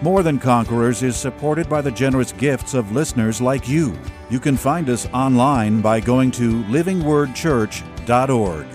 More Than Conquerors is supported by the generous gifts of listeners like you. You can find us online by going to livingwordchurch.org.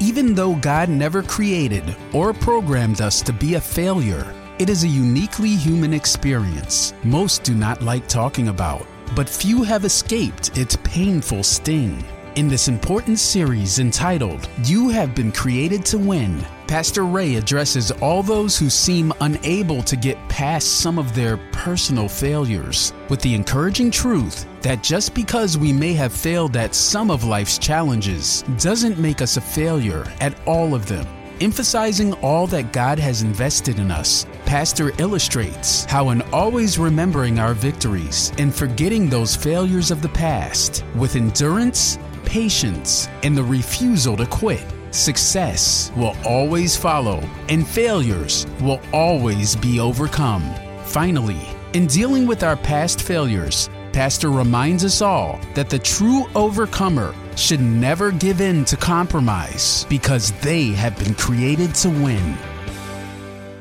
Even though God never created or programmed us to be a failure, it is a uniquely human experience most do not like talking about, but few have escaped its painful sting. In this important series entitled, You Have Been Created to Win, Pastor Ray addresses all those who seem unable to get past some of their personal failures with the encouraging truth that just because we may have failed at some of life's challenges doesn't make us a failure at all of them. Emphasizing all that God has invested in us, Pastor illustrates how, in always remembering our victories and forgetting those failures of the past, with endurance, patience, and the refusal to quit, success will always follow and failures will always be overcome. Finally, in dealing with our past failures, Pastor reminds us all that the true overcomer should never give in to compromise because they have been created to win.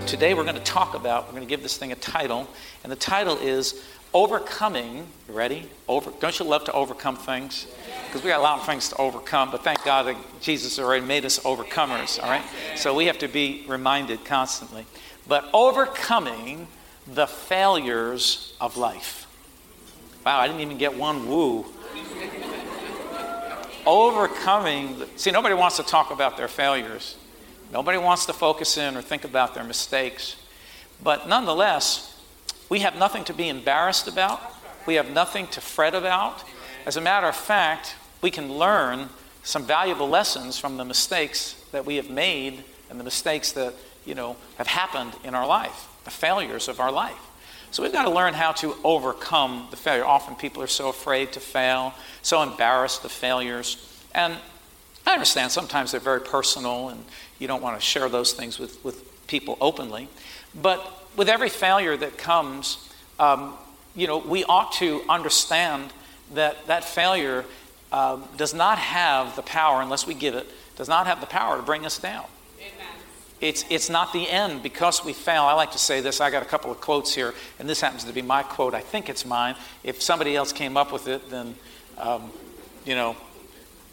Today we're going to talk about, we're going to give this thing a title, and the title is Overcoming. You ready? Over, don't you love to overcome things? Because we got a lot of things to overcome, but thank God that Jesus already made us overcomers, all right? So we have to be reminded constantly. But overcoming the failures of life. Wow, I didn't even get one woo. Overcoming, see, nobody wants to talk about their failures. Nobody wants to focus in or think about their mistakes. But nonetheless, we have nothing to be embarrassed about. We have nothing to fret about. As a matter of fact, we can learn some valuable lessons from the mistakes that we have made and the mistakes that, you know, have happened in our life, the failures of our life. So we've got to learn how to overcome the failure. Often people are so afraid to fail, so embarrassed of failures. And I understand sometimes they're very personal and you don't want to share those things with, with people openly. But with every failure that comes, um, you know, we ought to understand that that failure um, does not have the power, unless we give it, does not have the power to bring us down. It's, it's not the end because we fail. I like to say this. I got a couple of quotes here, and this happens to be my quote. I think it's mine. If somebody else came up with it, then, um, you know,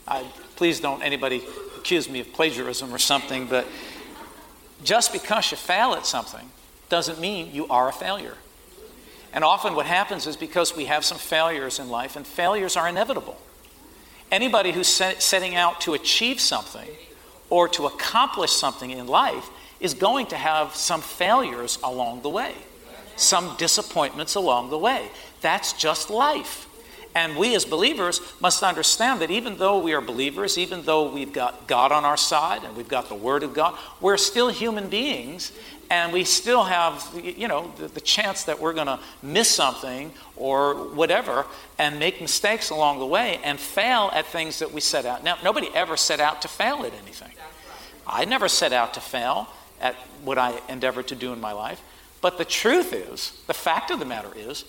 I, please don't anybody accuse me of plagiarism or something. But just because you fail at something doesn't mean you are a failure. And often what happens is because we have some failures in life, and failures are inevitable. Anybody who's set, setting out to achieve something or to accomplish something in life is going to have some failures along the way, some disappointments along the way. That's just life. And we as believers must understand that even though we are believers, even though we've got God on our side and we've got the Word of God, we're still human beings and we still have, you know, the, the chance that we're going to miss something or whatever and make mistakes along the way and fail at things that we set out. Now, nobody ever set out to fail at anything. I never set out to fail at what I endeavored to do in my life. But the truth is, the fact of the matter is,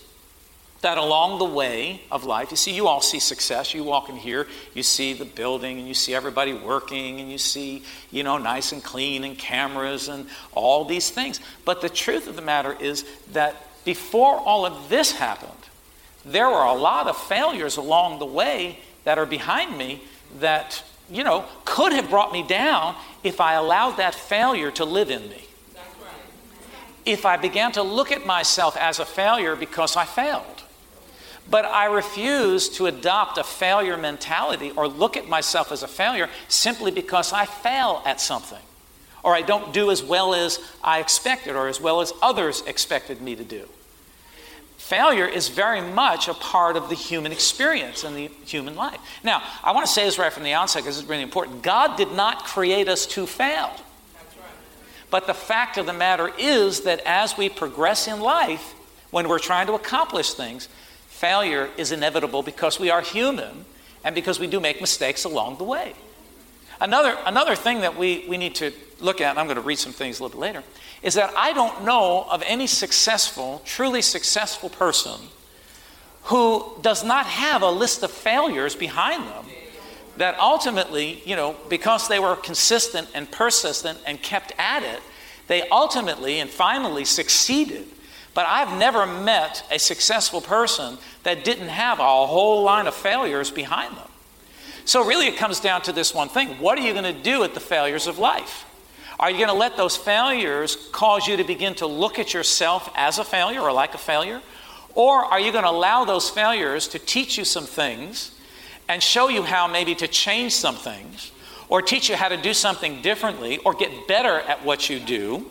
that along the way of life, you see, you all see success. You walk in here, you see the building, and you see everybody working, and you see, you know, nice and clean, and cameras, and all these things. But the truth of the matter is that before all of this happened, there were a lot of failures along the way that are behind me that, you know, could have brought me down if I allowed that failure to live in me. If I began to look at myself as a failure because I failed. But I refuse to adopt a failure mentality or look at myself as a failure simply because I fail at something or I don't do as well as I expected or as well as others expected me to do. Failure is very much a part of the human experience and the human life. Now, I want to say this right from the outset because it's really important. God did not create us to fail. But the fact of the matter is that as we progress in life, when we're trying to accomplish things, failure is inevitable because we are human and because we do make mistakes along the way. Another, another thing that we, we need to look at, and I'm going to read some things a little bit later, is that I don't know of any successful, truly successful person who does not have a list of failures behind them that ultimately, you know, because they were consistent and persistent and kept at it, they ultimately and finally succeeded. But I've never met a successful person that didn't have a whole line of failures behind them. So, really, it comes down to this one thing what are you going to do at the failures of life? Are you going to let those failures cause you to begin to look at yourself as a failure or like a failure? Or are you going to allow those failures to teach you some things and show you how maybe to change some things or teach you how to do something differently or get better at what you do?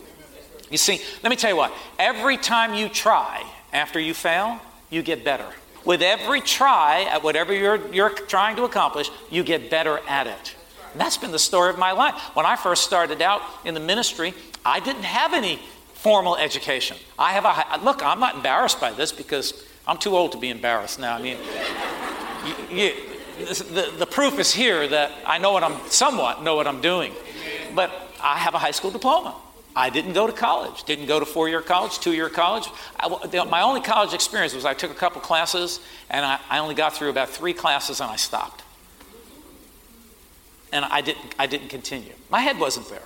You see, let me tell you what, every time you try after you fail, you get better. With every try at whatever you're, you're trying to accomplish, you get better at it. And that's been the story of my life. When I first started out in the ministry, I didn't have any formal education. I have a look. I'm not embarrassed by this because I'm too old to be embarrassed now. I mean, you, you, the, the proof is here that I know what I'm somewhat know what I'm doing. But I have a high school diploma. I didn't go to college. Didn't go to four-year college, two-year college. I, the, my only college experience was I took a couple classes and I, I only got through about three classes and I stopped and I didn't, I didn't continue. My head wasn't there,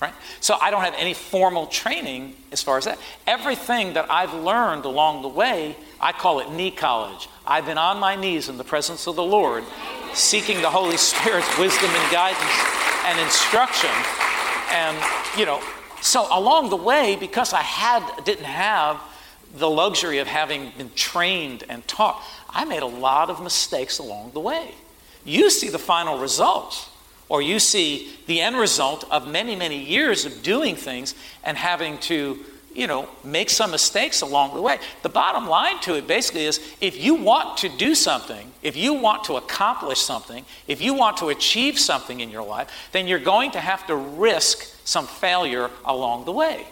right? So I don't have any formal training as far as that. Everything that I've learned along the way, I call it knee college. I've been on my knees in the presence of the Lord, seeking the Holy Spirit's wisdom and guidance and instruction. And, you know, so along the way, because I had, didn't have the luxury of having been trained and taught, I made a lot of mistakes along the way. You see the final result, or you see the end result of many, many years of doing things and having to, you know, make some mistakes along the way. The bottom line to it basically is if you want to do something, if you want to accomplish something, if you want to achieve something in your life, then you're going to have to risk some failure along the way.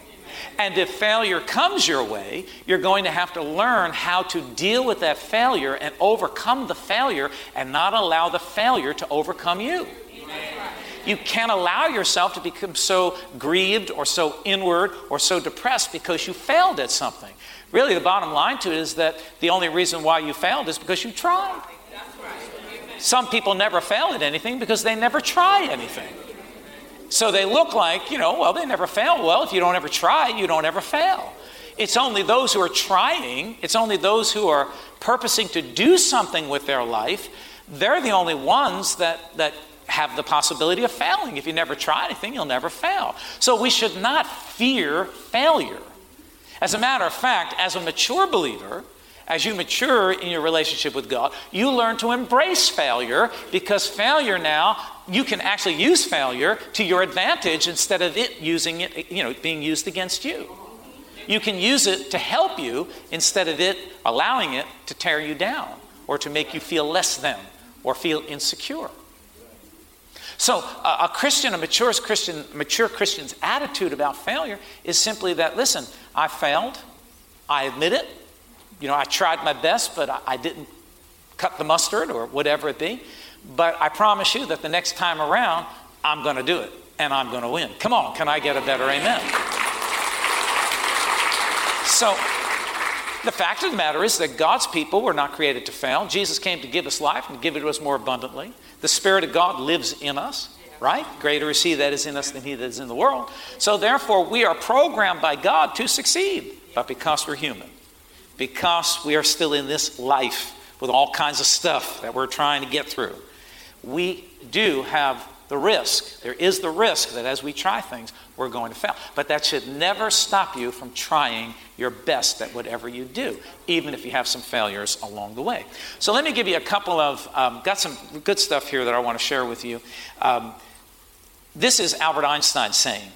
And if failure comes your way, you're going to have to learn how to deal with that failure and overcome the failure and not allow the failure to overcome you. You can't allow yourself to become so grieved or so inward or so depressed because you failed at something. Really, the bottom line to it is that the only reason why you failed is because you tried. Some people never fail at anything because they never try anything. So they look like, you know, well, they never fail. Well, if you don't ever try, you don't ever fail. It's only those who are trying, it's only those who are purposing to do something with their life, they're the only ones that, that have the possibility of failing. If you never try anything, you'll never fail. So we should not fear failure. As a matter of fact, as a mature believer, as you mature in your relationship with God, you learn to embrace failure because failure now, you can actually use failure to your advantage instead of it using it, you know, being used against you. You can use it to help you instead of it allowing it to tear you down or to make you feel less than or feel insecure. So, a, a Christian, a mature Christian, mature Christian's attitude about failure is simply that listen, I failed, I admit it, you know, I tried my best, but I, I didn't cut the mustard or whatever it be. But I promise you that the next time around, I'm going to do it and I'm going to win. Come on, can I get a better amen? So, the fact of the matter is that God's people were not created to fail. Jesus came to give us life and give it to us more abundantly. The Spirit of God lives in us, right? Greater is He that is in us than He that is in the world. So, therefore, we are programmed by God to succeed, but because we're human because we are still in this life with all kinds of stuff that we're trying to get through, we do have the risk. There is the risk that as we try things, we're going to fail. But that should never stop you from trying your best at whatever you do, even if you have some failures along the way. So let me give you a couple of, um, got some good stuff here that I want to share with you. Um, this is Albert Einstein saying.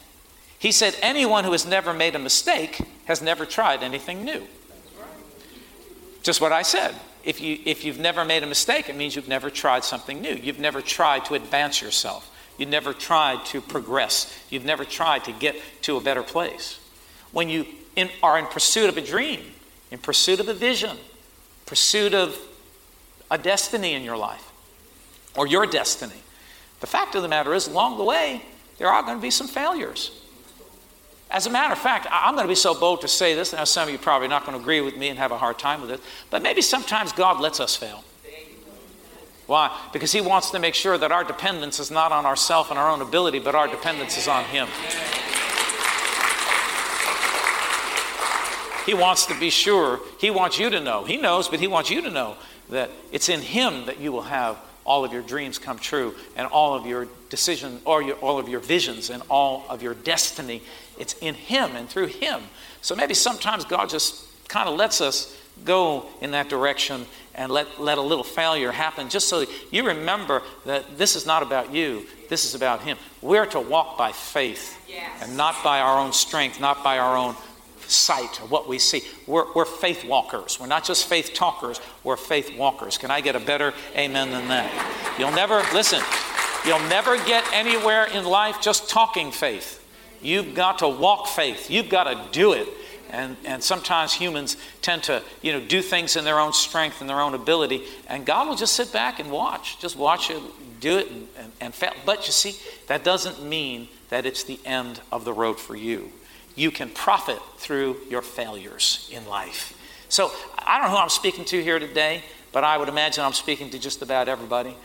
He said, Anyone who has never made a mistake has never tried anything new. Just what I said. If, you, if you've never made a mistake, it means you've never tried something new. You've never tried to advance yourself. You've never tried to progress. You've never tried to get to a better place. When you in, are in pursuit of a dream, in pursuit of a vision, pursuit of a destiny in your life, or your destiny. The fact of the matter is, along the way, there are going to be some failures. As a matter of fact, I'm going to be so bold to say this. Now, some of you probably not going to agree with me and have a hard time with it, but maybe sometimes God lets us fail. Why? Because He wants to make sure that our dependence is not on ourself and our own ability, but our dependence is on Him. He wants to be sure, He wants you to know. He knows, but He wants you to know that it's in Him that you will have all of your dreams come true and all of your decision or your, all of your visions and all of your destiny it's in him and through him so maybe sometimes god just kind of lets us go in that direction and let, let a little failure happen just so you remember that this is not about you this is about him we're to walk by faith yes. and not by our own strength not by our own sight of what we see. We're, we're faith walkers. We're not just faith talkers, we're faith walkers. Can I get a better amen than that? You'll never, listen, you'll never get anywhere in life just talking faith. You've got to walk faith, you've got to do it. And, and sometimes humans tend to you know, do things in their own strength and their own ability, and God will just sit back and watch. Just watch it, do it, and, and, and fail. But you see, that doesn't mean that it's the end of the road for you you can profit through your failures in life. So I don't know who I'm speaking to here today, but I would imagine I'm speaking to just about everybody.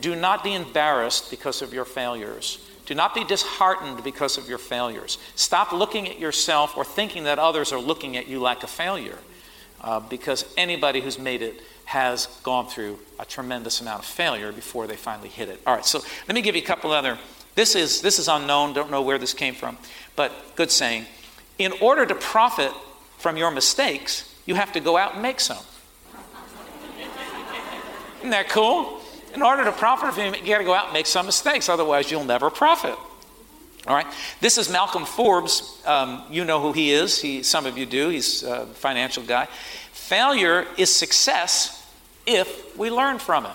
Do not be embarrassed because of your failures. Do not be disheartened because of your failures. Stop looking at yourself or thinking that others are looking at you like a failure, uh, because anybody who's made it has gone through a tremendous amount of failure before they finally hit it. All right, so let me give you a couple other. This is this is unknown. Don't know where this came from, but good saying in order to profit from your mistakes, you have to go out and make some. Isn't that cool? In order to profit from you got to go out and make some mistakes, otherwise, you'll never profit. All right. This is Malcolm Forbes. Um, you know who he is. He, some of you do. He's a financial guy. Failure is success if we learn from it.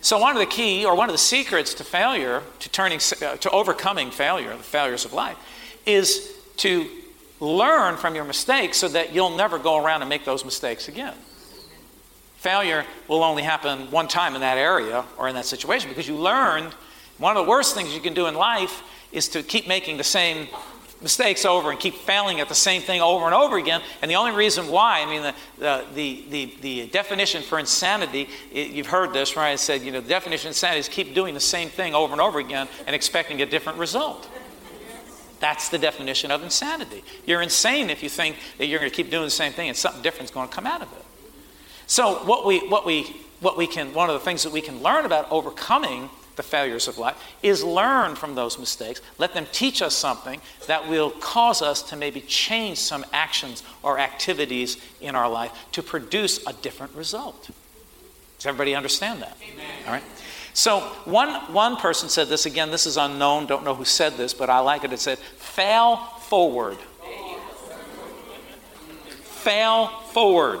So one of the key, or one of the secrets to failure, to turning, uh, to overcoming failure, the failures of life, is to learn from your mistakes so that you'll never go around and make those mistakes again. Failure will only happen one time in that area or in that situation because you learned one of the worst things you can do in life is to keep making the same mistakes over and keep failing at the same thing over and over again. And the only reason why, I mean, the, the, the, the, definition for insanity, it, you've heard this, right? It said, you know, the definition of insanity is keep doing the same thing over and over again and expecting a different result. That's the definition of insanity. You're insane if you think that you're going to keep doing the same thing and something different is going to come out of it. So, what we, what we, what we can, one of the things that we can learn about overcoming the failures of life is learn from those mistakes. Let them teach us something that will cause us to maybe change some actions or activities in our life to produce a different result. Does everybody understand that? Amen. All right. So one, one person said this, again, this is unknown, don't know who said this, but I like it. It said, fail forward. Fail forward.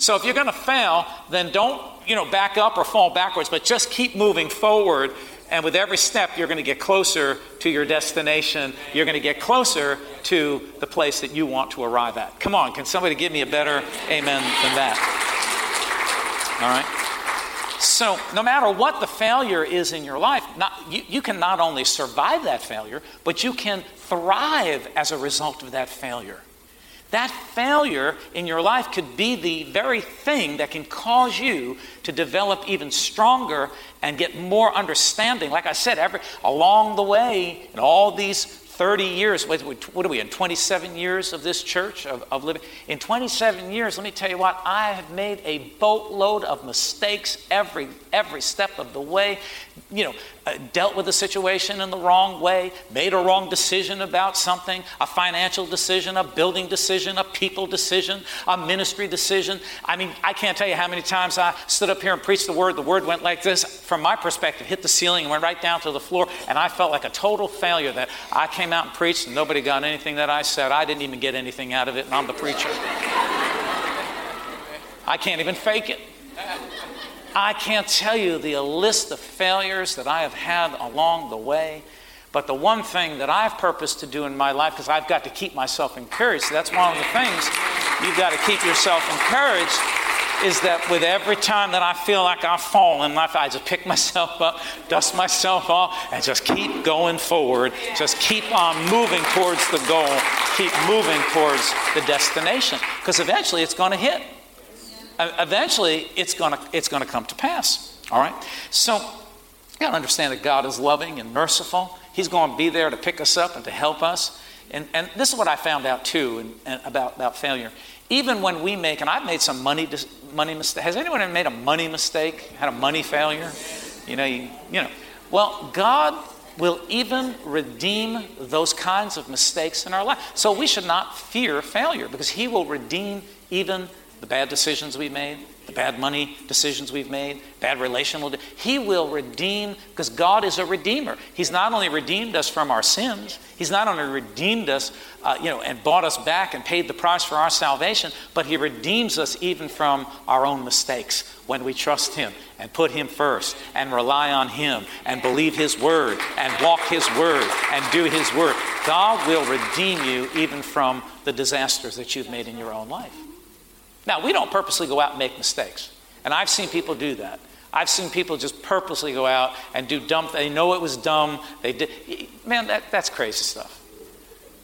So if you're going to fail, then don't, you know, back up or fall backwards, but just keep moving forward. And with every step, you're going to get closer to your destination. You're going to get closer to the place that you want to arrive at. Come on, can somebody give me a better amen than that? All right? So, no matter what the failure is in your life, not, you, you can not only survive that failure, but you can thrive as a result of that failure. That failure in your life could be the very thing that can cause you to develop even stronger and get more understanding. Like I said, every, along the way, in all these 30 years, what, are we in, 27 years of this church, of, of living? In 27 years, let me tell you what, I have made a boatload of mistakes every, every step of the way. You know, Uh, dealt with a situation in the wrong way, made a wrong decision about something, a financial decision, a building decision, a people decision, a ministry decision. I mean, I can't tell you how many times I stood up here and preached the word. The word went like this, from my perspective, hit the ceiling and went right down to the floor, and I felt like a total failure that I came out and preached and nobody got anything that I said. I didn't even get anything out of it, and I'm the preacher. I can't even fake it. I can't tell you the list of failures that I have had along the way, But the one thing that I've purposed to do in my life, because I've got to keep myself encouraged, so that's one of the things you've got to keep yourself encouraged, is that with every time that I feel like I fall in life, I just pick myself up, dust myself off, and just keep going forward. Just keep on moving towards the goal, keep moving towards the destination, because eventually it's going to hit. Eventually, it's going to, it's going to come to pass. All right? So, you got to understand that God is loving and merciful. He's going to be there to pick us up and to help us. And, and this is what I found out too and, and about, about failure. Even when we make, and I've made some money, money mistake. Has anyone ever made a money mistake? Had a money failure? You know, you, you know. Well, God will even redeem those kinds of mistakes in our life. So we should not fear failure because He will redeem even the bad decisions we've made, the bad money decisions we've made, bad relational. He will redeem because God is a redeemer. He's not only redeemed us from our sins, He's not only redeemed us, uh, you know, and bought us back and paid the price for our salvation, but He redeems us even from our own mistakes when we trust Him and put Him first and rely on Him and believe His word and walk His word and do His work. God will redeem you even from the disasters that you've made in your own life. Now, we don't purposely go out and make mistakes. And I've seen people do that. I've seen people just purposely go out and do dumb. They know it was dumb. They did. Man, that, that's crazy stuff.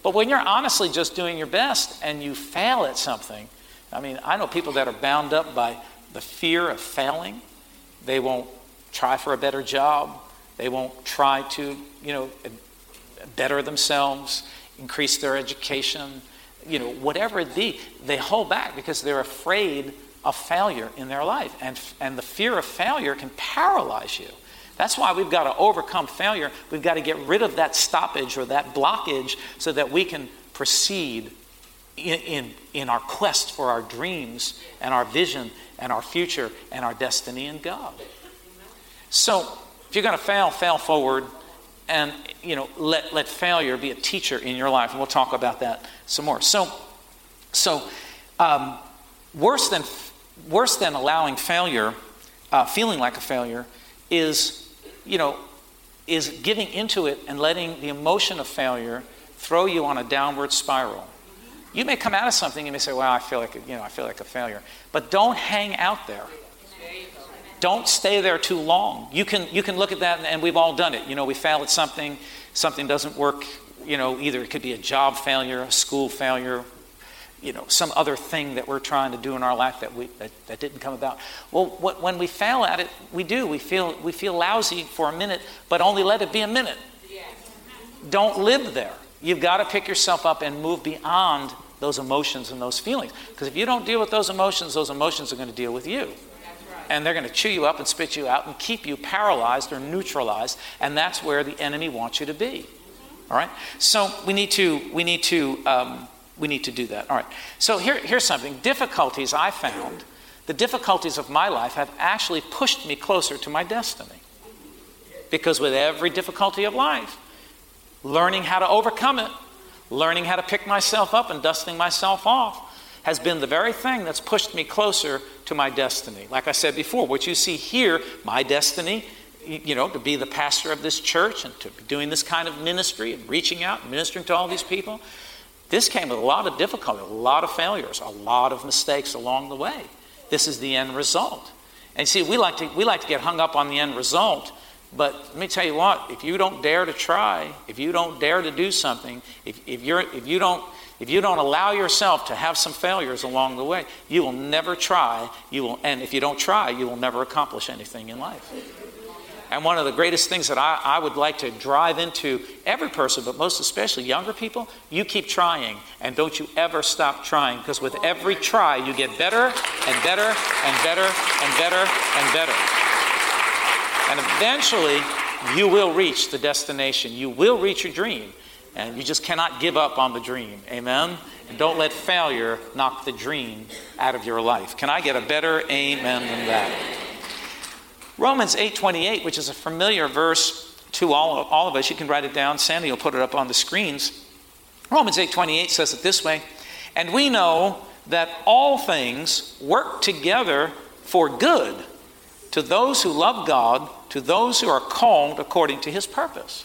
But when you're honestly just doing your best and you fail at something, I mean, I know people that are bound up by the fear of failing. They won't try for a better job. They won't try to, you know, better themselves, increase their education, you know, whatever it be, they hold back because they're afraid of failure in their life. And, and the fear of failure can paralyze you. That's why we've got to overcome failure. We've got to get rid of that stoppage or that blockage so that we can proceed in, in, in our quest for our dreams and our vision and our future and our destiny in God. So, if you're going to fail, fail forward and you know let, let failure be a teacher in your life and we'll talk about that some more. So so um, worse than worse than allowing failure uh, feeling like a failure is you know is giving into it and letting the emotion of failure throw you on a downward spiral. You may come out of something and you may say well i feel like you know i feel like a failure. But don't hang out there don't stay there too long. You can, you can look at that, and we've all done it. You know, we fail at something, something doesn't work. You know, either it could be a job failure, a school failure, you know, some other thing that we're trying to do in our life that, we, that, that didn't come about. Well, what, when we fail at it, we do. We feel, we feel lousy for a minute, but only let it be a minute. Don't live there. You've got to pick yourself up and move beyond those emotions and those feelings. Because if you don't deal with those emotions, those emotions are going to deal with you and they're going to chew you up and spit you out and keep you paralyzed or neutralized, and that's where the enemy wants you to be. All right. So we need to we need to um, we need to do that. All right. So here, here's something. Difficulties I found, the difficulties of my life have actually pushed me closer to my destiny. Because with every difficulty of life, learning how to overcome it, learning how to pick myself up and dusting myself off, has been the very thing that's pushed me closer to my destiny. Like I said before, what you see here, my destiny, you know, to be the pastor of this church and to be doing this kind of ministry and reaching out and ministering to all these people, this came with a lot of difficulty, a lot of failures, a lot of mistakes along the way. This is the end result. And see, we like to, we like to get hung up on the end result. But let me tell you what, if you don't dare to try, if you don't dare to do something, if, if, you're, if you don't if you don't allow yourself to have some failures along the way, you will never try. You will, and if you don't try, you will never accomplish anything in life. And one of the greatest things that I, I, would like to drive into every person, but most especially younger people, you keep trying and don't you ever stop trying because with every try, you get better and better and better and better and better. And eventually, you will reach the destination. You will reach your dream. And you just cannot give up on the dream. Amen? And don't let failure knock the dream out of your life. Can I get a better amen than that? Romans 8:28, which is a familiar verse to all of, all of us. You can write it down. Sandy will put it up on the screens. Romans 8:28 says it this way, "And we know that all things work together for good to those who love God, to those who are called according to his purpose."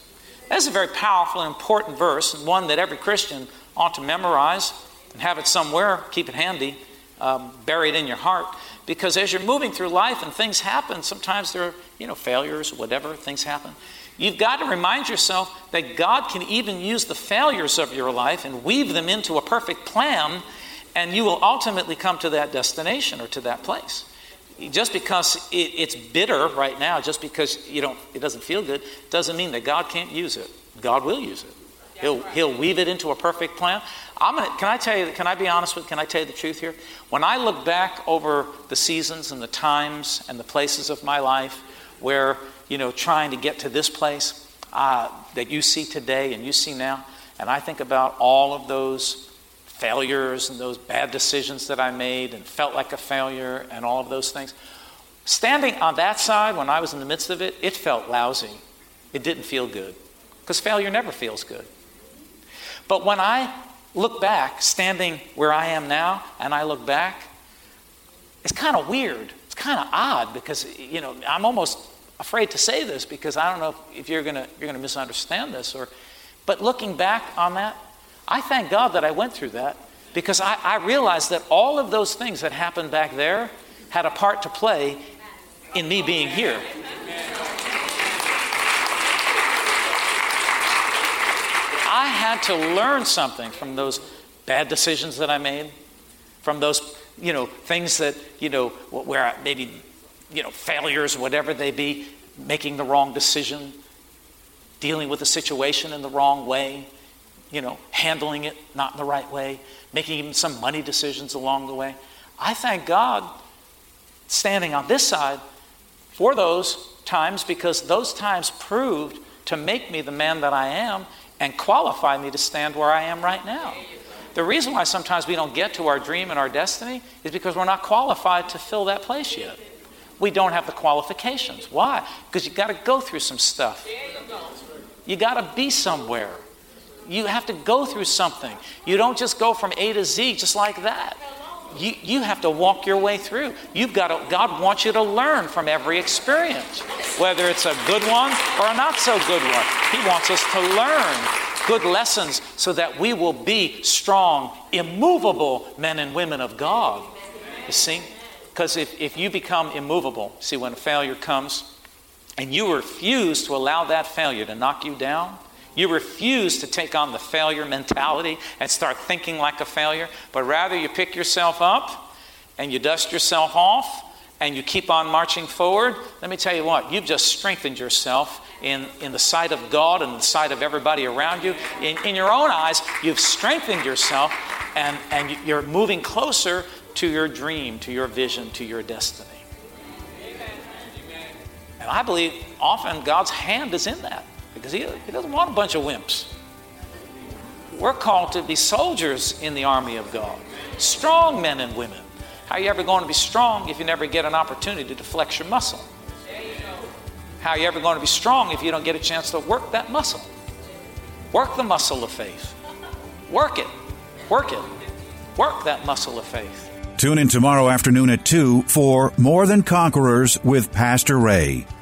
That's a very powerful and important verse, and one that every Christian ought to memorize and have it somewhere, keep it handy, um, buried in your heart. Because as you're moving through life and things happen, sometimes there are, you know, failures, whatever, things happen. You've got to remind yourself that God can even use the failures of your life and weave them into a perfect plan, and you will ultimately come to that destination or to that place. Just because it, it's bitter right now, just because you don't, it doesn't feel good, doesn't mean that God can't use it. God will use it. He'll, he'll weave it into a perfect plan. I'm gonna, can I tell you, can I be honest with, can I tell you the truth here? When I look back over the seasons and the times and the places of my life where, you know, trying to get to this place uh, that you see today and you see now, and I think about all of those failures and those bad decisions that I made and felt like a failure and all of those things. Standing on that side when I was in the midst of it, it felt lousy. It didn't feel good because failure never feels good. But when I look back, standing where I am now, and I look back, it's kind of weird. It's kind of odd because, you know, I'm almost afraid to say this because I don't know if you're going to you're going to misunderstand this or but looking back on that, I thank God that I went through that because I, I realized that all of those things that happened back there had a part to play in me being here. I had to learn something from those bad decisions that I made, from those, you know, things that, you know, where I, maybe, you know, failures, whatever they be, making the wrong decision, dealing with a situation in the wrong way, you know, handling it not in the right way, making even some money decisions along the way. I thank God standing on this side for those times because those times proved to make me the man that I am and qualify me to stand where I am right now. The reason why sometimes we don't get to our dream and our destiny is because we're not qualified to fill that place yet. We don't have the qualifications. Why? Because you got to go through some stuff. You got to be somewhere. You have to go through something. You don't just go from A to Z just like that. You, you have to walk your way through. You've got to, God wants you to learn from every experience, whether it's a good one or a not so good one. He wants us to learn good lessons so that we will be strong, immovable men and women of God. You see? Because if, if you become immovable, see, when a failure comes and you refuse to allow that failure to knock you down, you refuse to take on the failure mentality and start thinking like a failure, but rather you pick yourself up and you dust yourself off and you keep on marching forward. Let me tell you what, you've just strengthened yourself in, in the sight of God and the sight of everybody around you. In, in your own eyes, you've strengthened yourself and, and you're moving closer to your dream, to your vision, to your destiny. And I believe often God's hand is in that because he, he doesn't want a bunch of wimps. We're called to be soldiers in the army of God, strong men and women. How are you ever going to be strong if you never get an opportunity to flex your muscle? How are you ever going to be strong if you don't get a chance to work that muscle? Work the muscle of faith. Work it. Work it. Work that muscle of faith. Tune in tomorrow afternoon at 2 for More Than Conquerors with Pastor Ray.